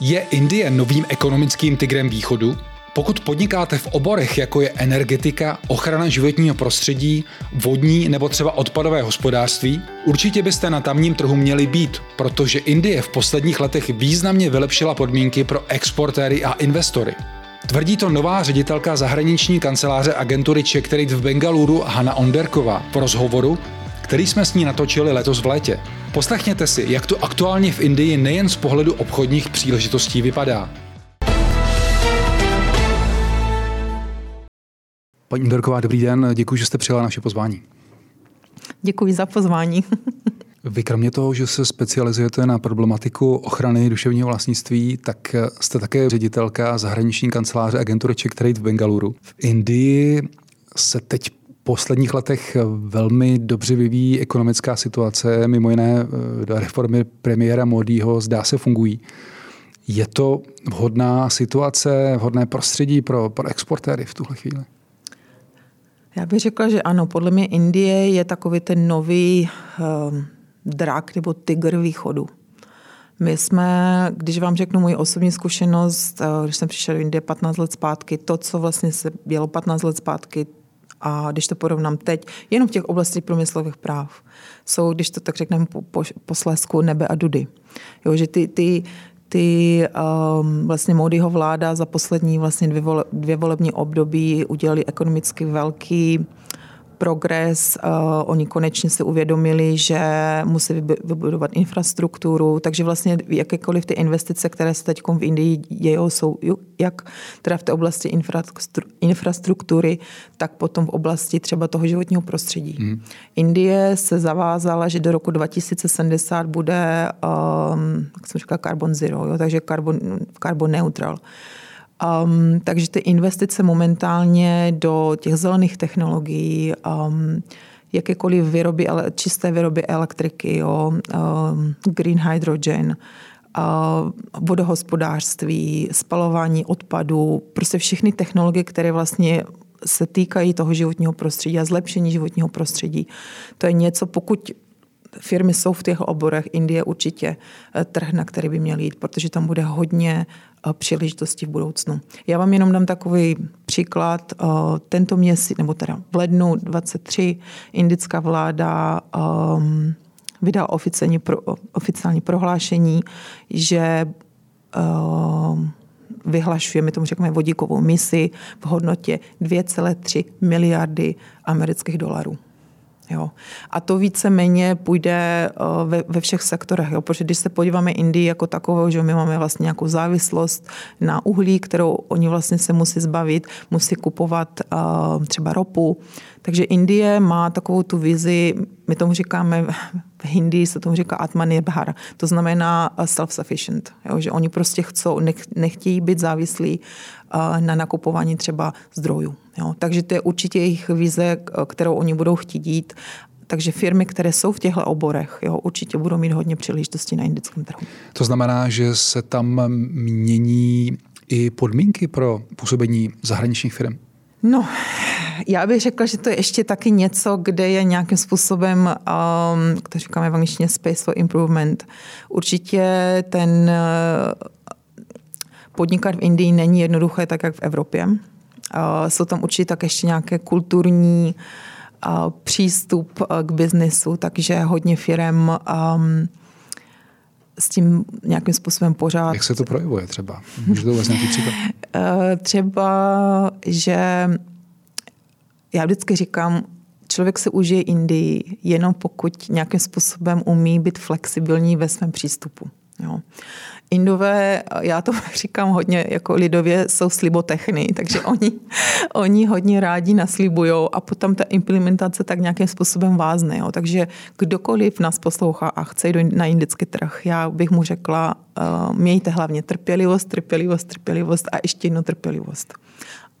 Je Indie novým ekonomickým tigrem východu? Pokud podnikáte v oborech, jako je energetika, ochrana životního prostředí, vodní nebo třeba odpadové hospodářství, určitě byste na tamním trhu měli být, protože Indie v posledních letech významně vylepšila podmínky pro exportéry a investory. Tvrdí to nová ředitelka zahraniční kanceláře agentury Czech Trade v Bengaluru Hanna Onderková po rozhovoru, který jsme s ní natočili letos v létě. Poslechněte si, jak to aktuálně v Indii nejen z pohledu obchodních příležitostí vypadá. Paní Underková, dobrý den, děkuji, že jste přijala naše pozvání. Děkuji za pozvání. Vy kromě toho, že se specializujete na problematiku ochrany duševního vlastnictví, tak jste také ředitelka zahraniční kanceláře agentury Czech Trade v Bengaluru. V Indii se teď posledních letech velmi dobře vyvíjí ekonomická situace, mimo jiné do reformy premiéra Modího zdá se fungují. Je to vhodná situace, vhodné prostředí pro, pro exportéry v tuhle chvíli? Já bych řekla, že ano. Podle mě Indie je takový ten nový um, drak nebo tygr východu. My jsme, když vám řeknu moji osobní zkušenost, eh, když jsem přišel do Indie 15 let zpátky, to, co vlastně se dělo 15 let zpátky, a když to porovnám teď, jenom v těch oblastech průmyslových práv, jsou, když to tak řekneme po, po, po Slesku, nebe a dudy. Jo, že ty, ty, ty um, vlastně Modiho vláda za poslední vlastně dvě, vole, dvě volební období udělali ekonomicky velký progres. Uh, oni konečně si uvědomili, že musí vybudovat infrastrukturu, takže vlastně jakékoliv ty investice, které se teď v Indii dějou, jsou jak teda v té oblasti infrastruktury, tak potom v oblasti třeba toho životního prostředí. Hmm. Indie se zavázala, že do roku 2070 bude, um, jak jsem říkala, carbon zero, jo, takže carbon, carbon neutral. Um, takže ty investice momentálně do těch zelených technologií, um, jakékoliv výroby, čisté výroby elektriky, jo, um, green hydrogen, uh, vodohospodářství, spalování odpadů, prostě všechny technologie, které vlastně se týkají toho životního prostředí a zlepšení životního prostředí. To je něco, pokud firmy jsou v těch oborech, Indie určitě eh, trh, na který by měl jít, protože tam bude hodně eh, příležitostí v budoucnu. Já vám jenom dám takový příklad. Eh, tento měsíc, nebo teda v lednu 23, indická vláda um, vydala oficiální, pro, oficiální prohlášení, že um, vyhlašuje, my tomu řekneme vodíkovou misi v hodnotě 2,3 miliardy amerických dolarů. Jo. A to víceméně půjde eh, ve, ve všech sektorech, jo. protože když se podíváme Indii jako takovou, že my máme vlastně nějakou závislost na uhlí, kterou oni vlastně se musí zbavit, musí kupovat uh, třeba ropu. Takže Indie má takovou tu vizi, my tomu říkáme, v Hindi se tomu říká Atmanirbhar, to znamená eh, self-sufficient, jo, že oni prostě chcou, nech, nechtějí být závislí uh, na nakupování třeba zdrojů. Jo. Takže to je určitě jejich vize, kterou oni budou chtít jít. Takže firmy, které jsou v těchto oborech, jo, určitě budou mít hodně příležitostí na indickém trhu. To znamená, že se tam mění i podmínky pro působení zahraničních firm? No, já bych řekla, že to je ještě taky něco, kde je nějakým způsobem, um, to říkáme v angličtině space for improvement. Určitě ten uh, podnikat v Indii není jednoduché tak, jak v Evropě. Jsou tam určitě tak ještě nějaké kulturní přístup k biznesu, takže hodně firm um, s tím nějakým způsobem pořád. Jak se to projevuje třeba? Můžete uvést nějaký příklad? třeba, že já vždycky říkám, člověk se užije Indii jenom pokud nějakým způsobem umí být flexibilní ve svém přístupu. Jo. Indové, já to říkám hodně jako lidově, jsou slibotechny, takže oni, oni hodně rádi naslibujou a potom ta implementace tak nějakým způsobem vázne. Jo. Takže kdokoliv nás poslouchá a chce jít na indický trh, já bych mu řekla, uh, mějte hlavně trpělivost, trpělivost, trpělivost a ještě jednu trpělivost.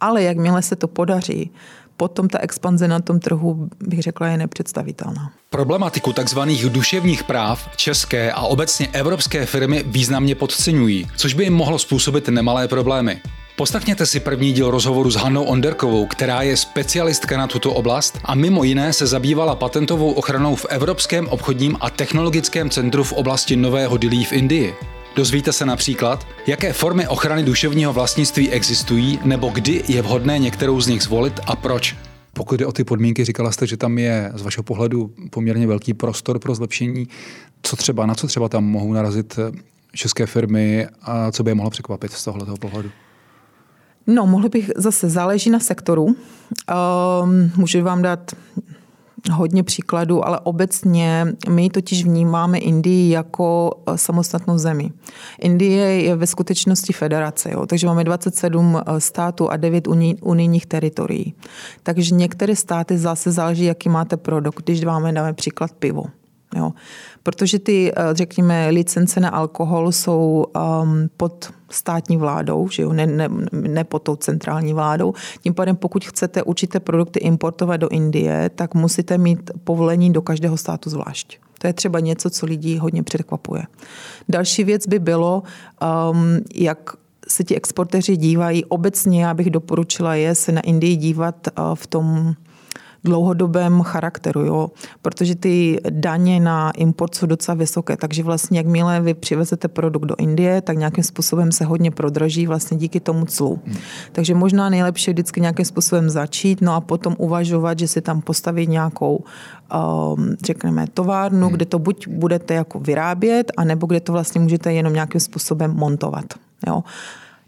Ale jakmile se to podaří, potom ta expanze na tom trhu, bych řekla, je nepředstavitelná. Problematiku tzv. duševních práv české a obecně evropské firmy významně podceňují, což by jim mohlo způsobit nemalé problémy. Poslechněte si první díl rozhovoru s Hannou Onderkovou, která je specialistka na tuto oblast a mimo jiné se zabývala patentovou ochranou v Evropském obchodním a technologickém centru v oblasti Nového Dilí v Indii. Dozvíte se například, jaké formy ochrany duševního vlastnictví existují nebo kdy je vhodné některou z nich zvolit a proč. Pokud jde o ty podmínky, říkala jste, že tam je z vašeho pohledu poměrně velký prostor pro zlepšení. Co třeba, na co třeba tam mohou narazit eh, české firmy a co by je mohlo překvapit z tohoto pohledu? No, mohli bych zase, záleží na sektoru. Um, můžu vám dát hodně příkladů, ale obecně my totiž vnímáme Indii jako eh, samostatnou zemi. Indie je ve skutečnosti federace, jo? takže máme 27 eh, států a 9 unijních teritorií. Takže některé státy zase záleží, jaký máte produkt. Když máme, dáme příklad pivo. Jo. Protože ty, eh, řekněme, licence na alkohol jsou um, pod státní vládou, že jo, ne, ne, ne pod tou centrální vládou. Tím pádem, pokud chcete určité produkty importovat do Indie, tak musíte mít povolení do každého státu zvlášť. To je třeba něco, co lidi hodně překvapuje. Další věc by bylo, um, jak se ti exportéři dívají. Obecně já bych doporučila je se na Indii dívat uh, v tom dlouhodobém charakteru, jo? protože ty daně na import jsou docela vysoké, takže vlastně jakmile vy přivezete produkt do Indie, tak nějakým způsobem se hodně prodraží vlastně díky tomu clu. Hmm. Takže možná nejlepší vždycky nějakým způsobem začít, no a potom uvažovat, že si tam postaví nějakou um, řekneme, továrnu, hmm. kde to buď budete jako vyrábět, anebo kde to vlastně můžete jenom nějakým způsobem montovat. Jo.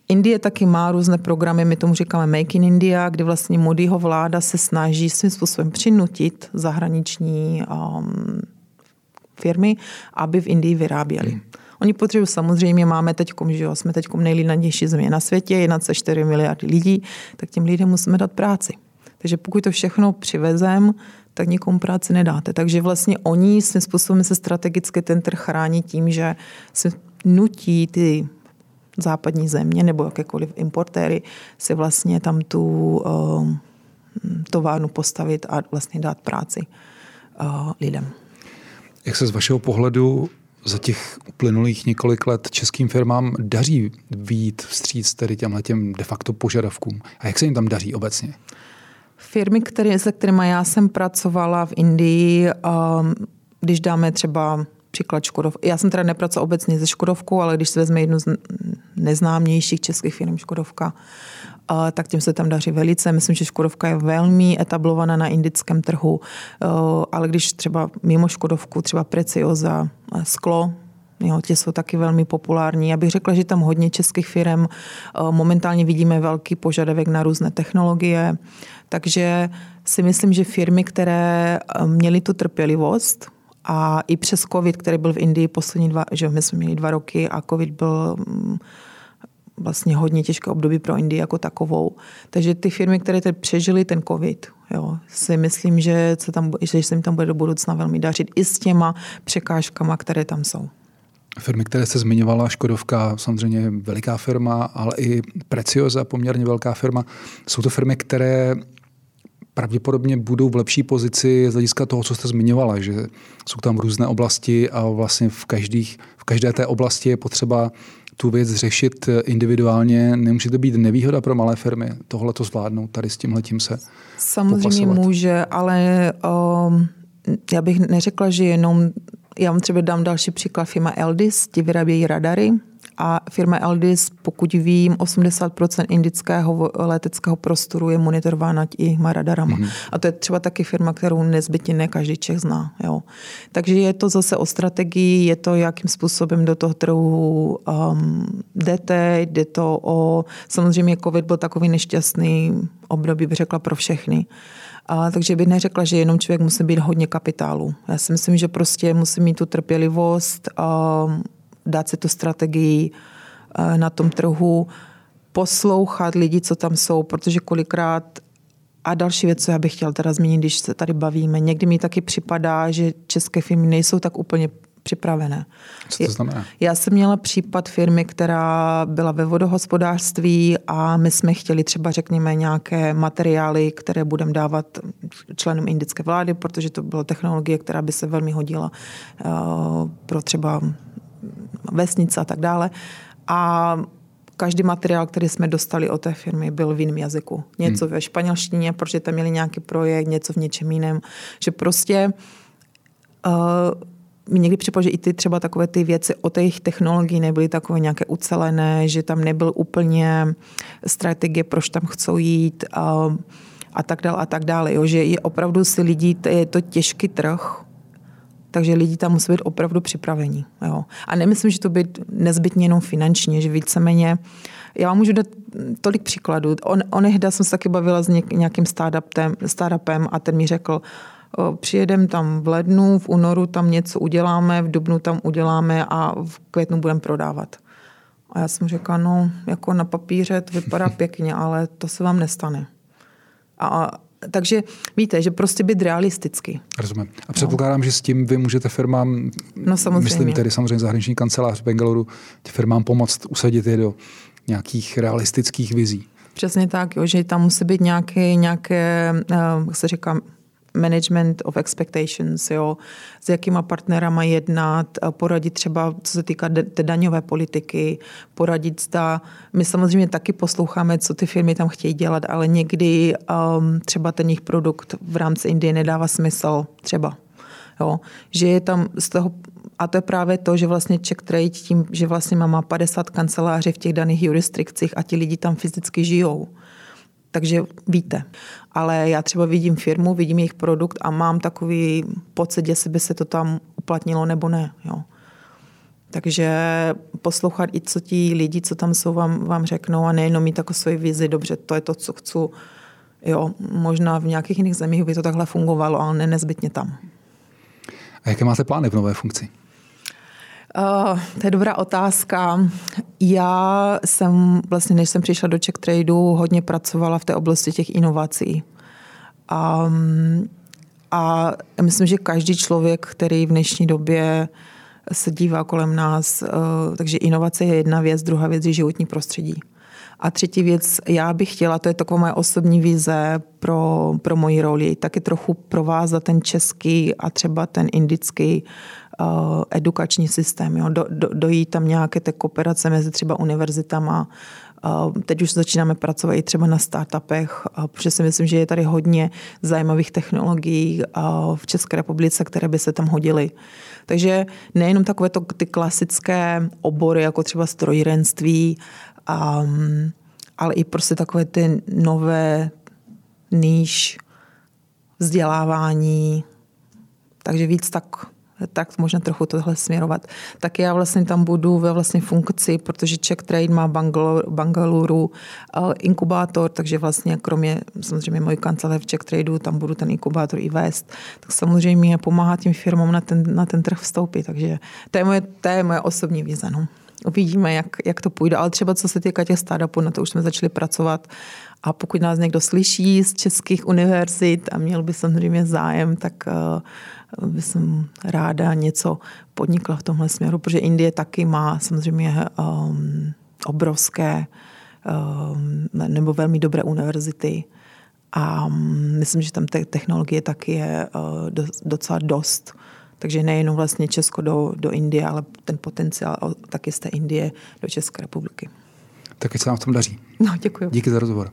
Indie taky má různé programy, my tomu říkáme Make in India, kde vlastně Modiho vláda se snaží svým způsobem přinutit zahraniční um, firmy, aby v Indii vyráběli. Hmm. Oni potřebují samozřejmě, máme teď, že jo, jsme teď nejlidnadější země na světě, 1,4 miliardy lidí, tak těm lidem musíme dát práci. Takže pokud to všechno přivezem, tak nikomu práci nedáte. Takže vlastně oni svým způsobem se strategicky ten trh chrání tím, že se nutí ty západní země nebo jakékoliv importéry si vlastně tam tu uh, továrnu postavit a vlastně dát práci uh, lidem. Jak se z vašeho pohledu za těch uplynulých několik let českým firmám daří výjít vstříc tedy těmhle těm de facto požadavkům? A jak se jim tam daří obecně? Firmy, které, se kterými já jsem pracovala v Indii, um, když dáme třeba příklad Škodov. Já jsem teda nepracovala obecně se Škodovkou, ale když se vezme jednu z neznámějších českých firm Škodovka, tak tím se tam daří velice. Myslím, že Škodovka je velmi etablovaná na indickém trhu, ale když třeba mimo Škodovku, třeba Precioza, sklo, Jo, tě jsou taky velmi populární. Já bych řekla, že tam hodně českých firm. Momentálně vidíme velký požadavek na různé technologie, takže si myslím, že firmy, které měly tu trpělivost, a i přes COVID, který byl v Indii poslední dva, že my jsme měli dva roky a COVID byl mm, vlastně hodně těžké období pro Indii jako takovou. Takže ty firmy, které teď přežily ten COVID, jo, si myslím, že se, tam, že se jim tam bude do budoucna velmi dařit i s těma překážkama, které tam jsou. Firmy, které se zmiňovala, Škodovka, samozřejmě veliká firma, ale i Preciosa, poměrně velká firma. Jsou to firmy, které pravděpodobně budou v lepší pozici z hlediska toho, co jste zmiňovala, že jsou tam různé oblasti a vlastně v, každých, v každé té oblasti je potřeba tu věc řešit individuálně. Nemůže to být nevýhoda pro malé firmy tohle to zvládnout, tady s tímhle tím se Samozřejmě popasovat. může, ale um, já bych neřekla, že jenom já vám třeba dám další příklad. Firma Eldis, ti vyrábějí radary, a firma Eldis, pokud vím, 80% indického leteckého prostoru je monitorována těma radarama. Mm-hmm. A to je třeba taky firma, kterou nezbytně ne každý Čech zná. Jo. Takže je to zase o strategii, je to, jakým způsobem do toho trhu um, jdete, jde to o... Samozřejmě COVID byl takový nešťastný období, bych řekla, pro všechny. A, takže bych neřekla, že jenom člověk musí být hodně kapitálu. Já si myslím, že prostě musí mít tu trpělivost, a dát si tu strategii eh, na tom trhu, poslouchat lidi, co tam jsou, protože kolikrát a další věc, co já bych chtěl teda zmínit, když se tady bavíme, někdy mi taky připadá, že české firmy nejsou tak úplně připravené. Co to znamená? Já jsem měla případ firmy, která byla ve vodohospodářství a my jsme chtěli třeba, řekněme, nějaké materiály, které budeme dávat členům indické vlády, protože to byla technologie, která by se velmi hodila uh, pro třeba vesnice a tak dále. A každý materiál, který jsme dostali od té firmy, byl v jiném jazyku. Něco hmm. ve španělštině, protože tam měli nějaký projekt, něco v něčem jiném. Že prostě uh, mi někdy připadá, že i ty třeba takové ty věci o těch technologií nebyly takové nějaké ucelené, že tam nebyl úplně strategie, proč tam chcou jít a, a tak dále a tak dále. Jo. Že je opravdu si lidí, je to těžký trh, takže lidi tam musí být opravdu připravení. Jo. A nemyslím, že to být nezbytně jenom finančně, že víceméně, já vám můžu dát tolik příkladů. On, onehda jsem se taky bavila s nějakým startupem, startupem a ten mi řekl, přijedem tam v lednu, v únoru tam něco uděláme, v dubnu tam uděláme a v květnu budeme prodávat. A já jsem řekla, no, jako na papíře to vypadá pěkně, ale to se vám nestane. A, takže víte, že prostě být realisticky. Rozumím. A předpokládám, no. že s tím vy můžete firmám, no, samozřejmě. myslím tedy samozřejmě zahraniční kancelář v Bangalore, firmám pomoct usadit je do nějakých realistických vizí. Přesně tak, jo, že tam musí být nějaké, nějaké eh, jak se říká, management of expectations, jo, s jakýma partnerama jednat, poradit třeba, co se týká té daňové politiky, poradit zda, my samozřejmě taky posloucháme, co ty firmy tam chtějí dělat, ale někdy um, třeba ten jejich produkt v rámci Indie nedává smysl, třeba. Jo, že je tam z toho, a to je právě to, že vlastně Czech Trade tím, že vlastně má 50 kanceláří v těch daných jurisdikcích a ti lidi tam fyzicky žijou takže víte. Ale já třeba vidím firmu, vidím jejich produkt a mám takový pocit, jestli by se to tam uplatnilo nebo ne. Jo. Takže poslouchat i co ti lidi, co tam jsou, vám, vám řeknou a nejenom mít takovou svoji vizi, dobře, to je to, co chci. Jo, možná v nějakých jiných zemích by to takhle fungovalo, ale ne nezbytně tam. A jaké máte plány v nové funkci? Uh, to je dobrá otázka. Já jsem vlastně, než jsem přišla do Czech Tradeu, hodně pracovala v té oblasti těch inovací. Um, a myslím, že každý člověk, který v dnešní době se dívá kolem nás, uh, takže inovace je jedna věc, druhá věc je životní prostředí. A třetí věc, já bych chtěla, to je taková moje osobní vize pro, pro moji roli, taky trochu provázat ten český a třeba ten indický uh, edukační systém. Jo. Do, do, dojít tam nějaké té kooperace mezi třeba univerzitama, uh, Teď už začínáme pracovat i třeba na startupech, uh, protože si myslím, že je tady hodně zajímavých technologií v České republice, které by se tam hodily. Takže nejenom takové to, ty klasické obory, jako třeba strojírenství, um, ale i prostě takové ty nové níž vzdělávání, takže víc tak tak možná trochu tohle směrovat. Tak já vlastně tam budu ve vlastně funkci, protože Czech Trade má Bangalore, Bangaluru uh, inkubátor, takže vlastně kromě samozřejmě mojí kanceláře v Czech Tradeu, tam budu ten inkubátor i vést, tak samozřejmě pomáhat tím firmám na ten, na ten trh vstoupit. Takže to je moje, to je moje osobní vize. No. Uvidíme, jak, jak to půjde. Ale třeba co se týká těch startupů, na to už jsme začali pracovat. A pokud nás někdo slyší z českých univerzit a měl by samozřejmě zájem, tak uh, bych ráda něco podnikla v tomhle směru, protože Indie taky má samozřejmě um, obrovské um, nebo velmi dobré univerzity a um, myslím, že tam te- technologie taky je uh, do, docela dost. Takže nejenom vlastně Česko do, do Indie, ale ten potenciál taky z té Indie do České republiky. Tak se nám v tom daří. No, děkuji. Díky za rozhovor.